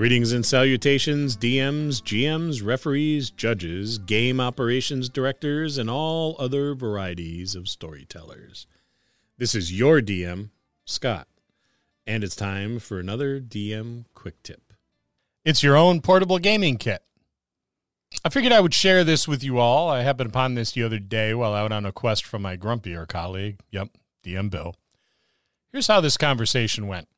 Greetings and salutations, DMs, GMs, referees, judges, game operations directors, and all other varieties of storytellers. This is your DM, Scott, and it's time for another DM quick tip. It's your own portable gaming kit. I figured I would share this with you all. I happened upon this the other day while out on a quest from my grumpier colleague. Yep, DM Bill. Here's how this conversation went.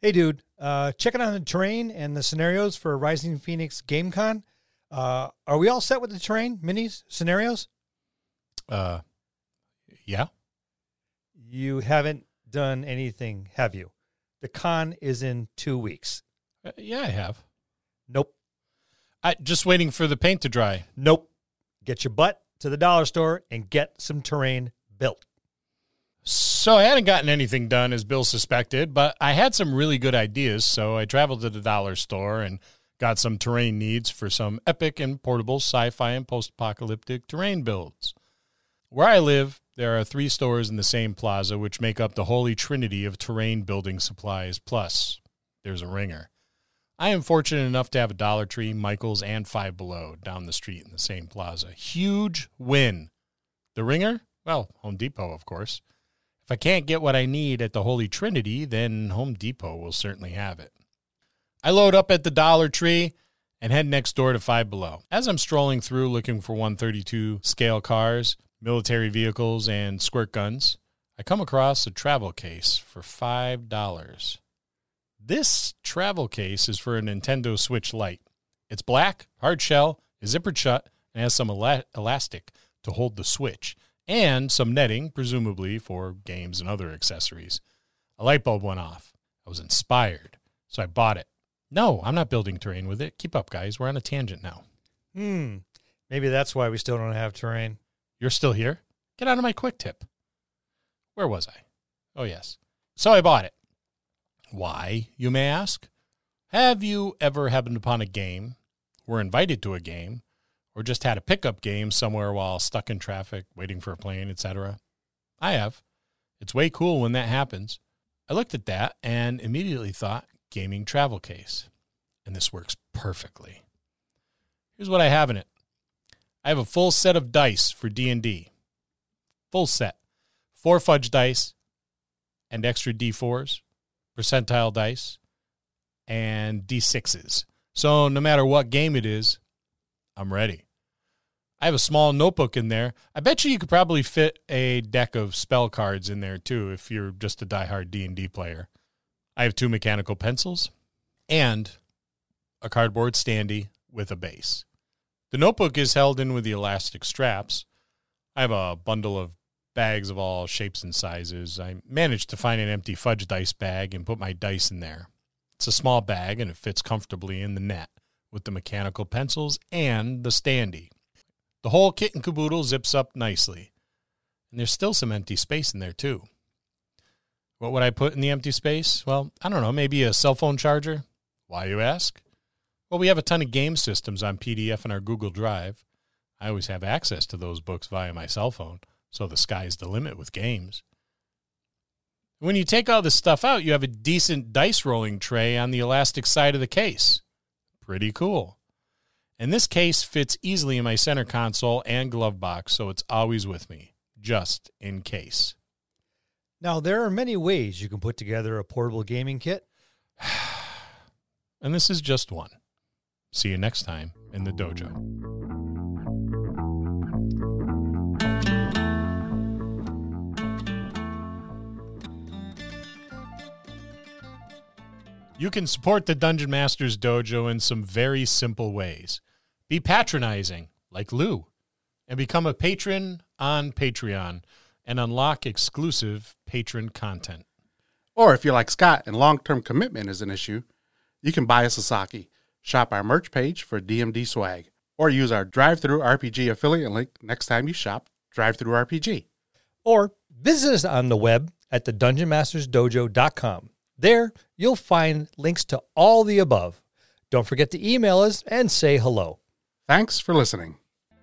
Hey, dude, uh, checking on the terrain and the scenarios for Rising Phoenix GameCon. Uh, are we all set with the terrain, minis, scenarios? Uh, yeah. You haven't done anything, have you? The con is in two weeks. Uh, yeah, I have. Nope. I just waiting for the paint to dry. Nope. Get your butt to the dollar store and get some terrain built. So I hadn't gotten anything done as Bill suspected, but I had some really good ideas. So I traveled to the dollar store and got some terrain needs for some epic and portable sci-fi and post-apocalyptic terrain builds. Where I live, there are three stores in the same plaza which make up the holy trinity of terrain building supplies. Plus, there's a ringer. I am fortunate enough to have a Dollar Tree, Michaels, and Five Below down the street in the same plaza. Huge win. The ringer? Well, Home Depot, of course. If I can't get what I need at the Holy Trinity, then Home Depot will certainly have it. I load up at the Dollar Tree and head next door to Five Below. As I'm strolling through looking for 132 scale cars, military vehicles, and squirt guns, I come across a travel case for $5. This travel case is for a Nintendo Switch Lite. It's black, hard shell, is zippered shut, and has some ela- elastic to hold the Switch and some netting, presumably for games and other accessories. A light bulb went off. I was inspired, so I bought it. No, I'm not building terrain with it. Keep up, guys. We're on a tangent now. Hmm. Maybe that's why we still don't have terrain. You're still here? Get out of my quick tip. Where was I? Oh, yes. So I bought it. Why, you may ask? Have you ever happened upon a game, were invited to a game, or just had a pickup game somewhere while stuck in traffic, waiting for a plane, etc.? I have. It's way cool when that happens. I looked at that and immediately thought gaming travel case. And this works perfectly. Here's what I have in it. I have a full set of dice for D&D. Full set. Four fudge dice and extra D4s, percentile dice, and D6s. So no matter what game it is, I'm ready. I have a small notebook in there. I bet you you could probably fit a deck of spell cards in there too if you're just a diehard D&D player. I have two mechanical pencils and a cardboard standee with a base. The notebook is held in with the elastic straps. I have a bundle of bags of all shapes and sizes. I managed to find an empty fudge dice bag and put my dice in there. It's a small bag and it fits comfortably in the net with the mechanical pencils and the standee. The whole kit and caboodle zips up nicely. And there's still some empty space in there too. What would I put in the empty space? Well, I don't know, maybe a cell phone charger? Why, you ask? Well, we have a ton of game systems on PDF in our Google Drive. I always have access to those books via my cell phone, so the sky's the limit with games. When you take all this stuff out, you have a decent dice rolling tray on the elastic side of the case. Pretty cool. And this case fits easily in my center console and glove box, so it's always with me, just in case. Now, there are many ways you can put together a portable gaming kit. And this is just one. See you next time in the dojo. You can support the Dungeon Masters Dojo in some very simple ways. Be patronizing, like Lou, and become a patron on Patreon and unlock exclusive patron content. Or if you're like Scott and long term commitment is an issue, you can buy us a Sasaki, shop our merch page for DMD swag, or use our DriveThruRPG affiliate link next time you shop DriveThruRPG. Or visit us on the web at the dungeonmastersdojo.com. There, you'll find links to all the above. Don't forget to email us and say hello. Thanks for listening.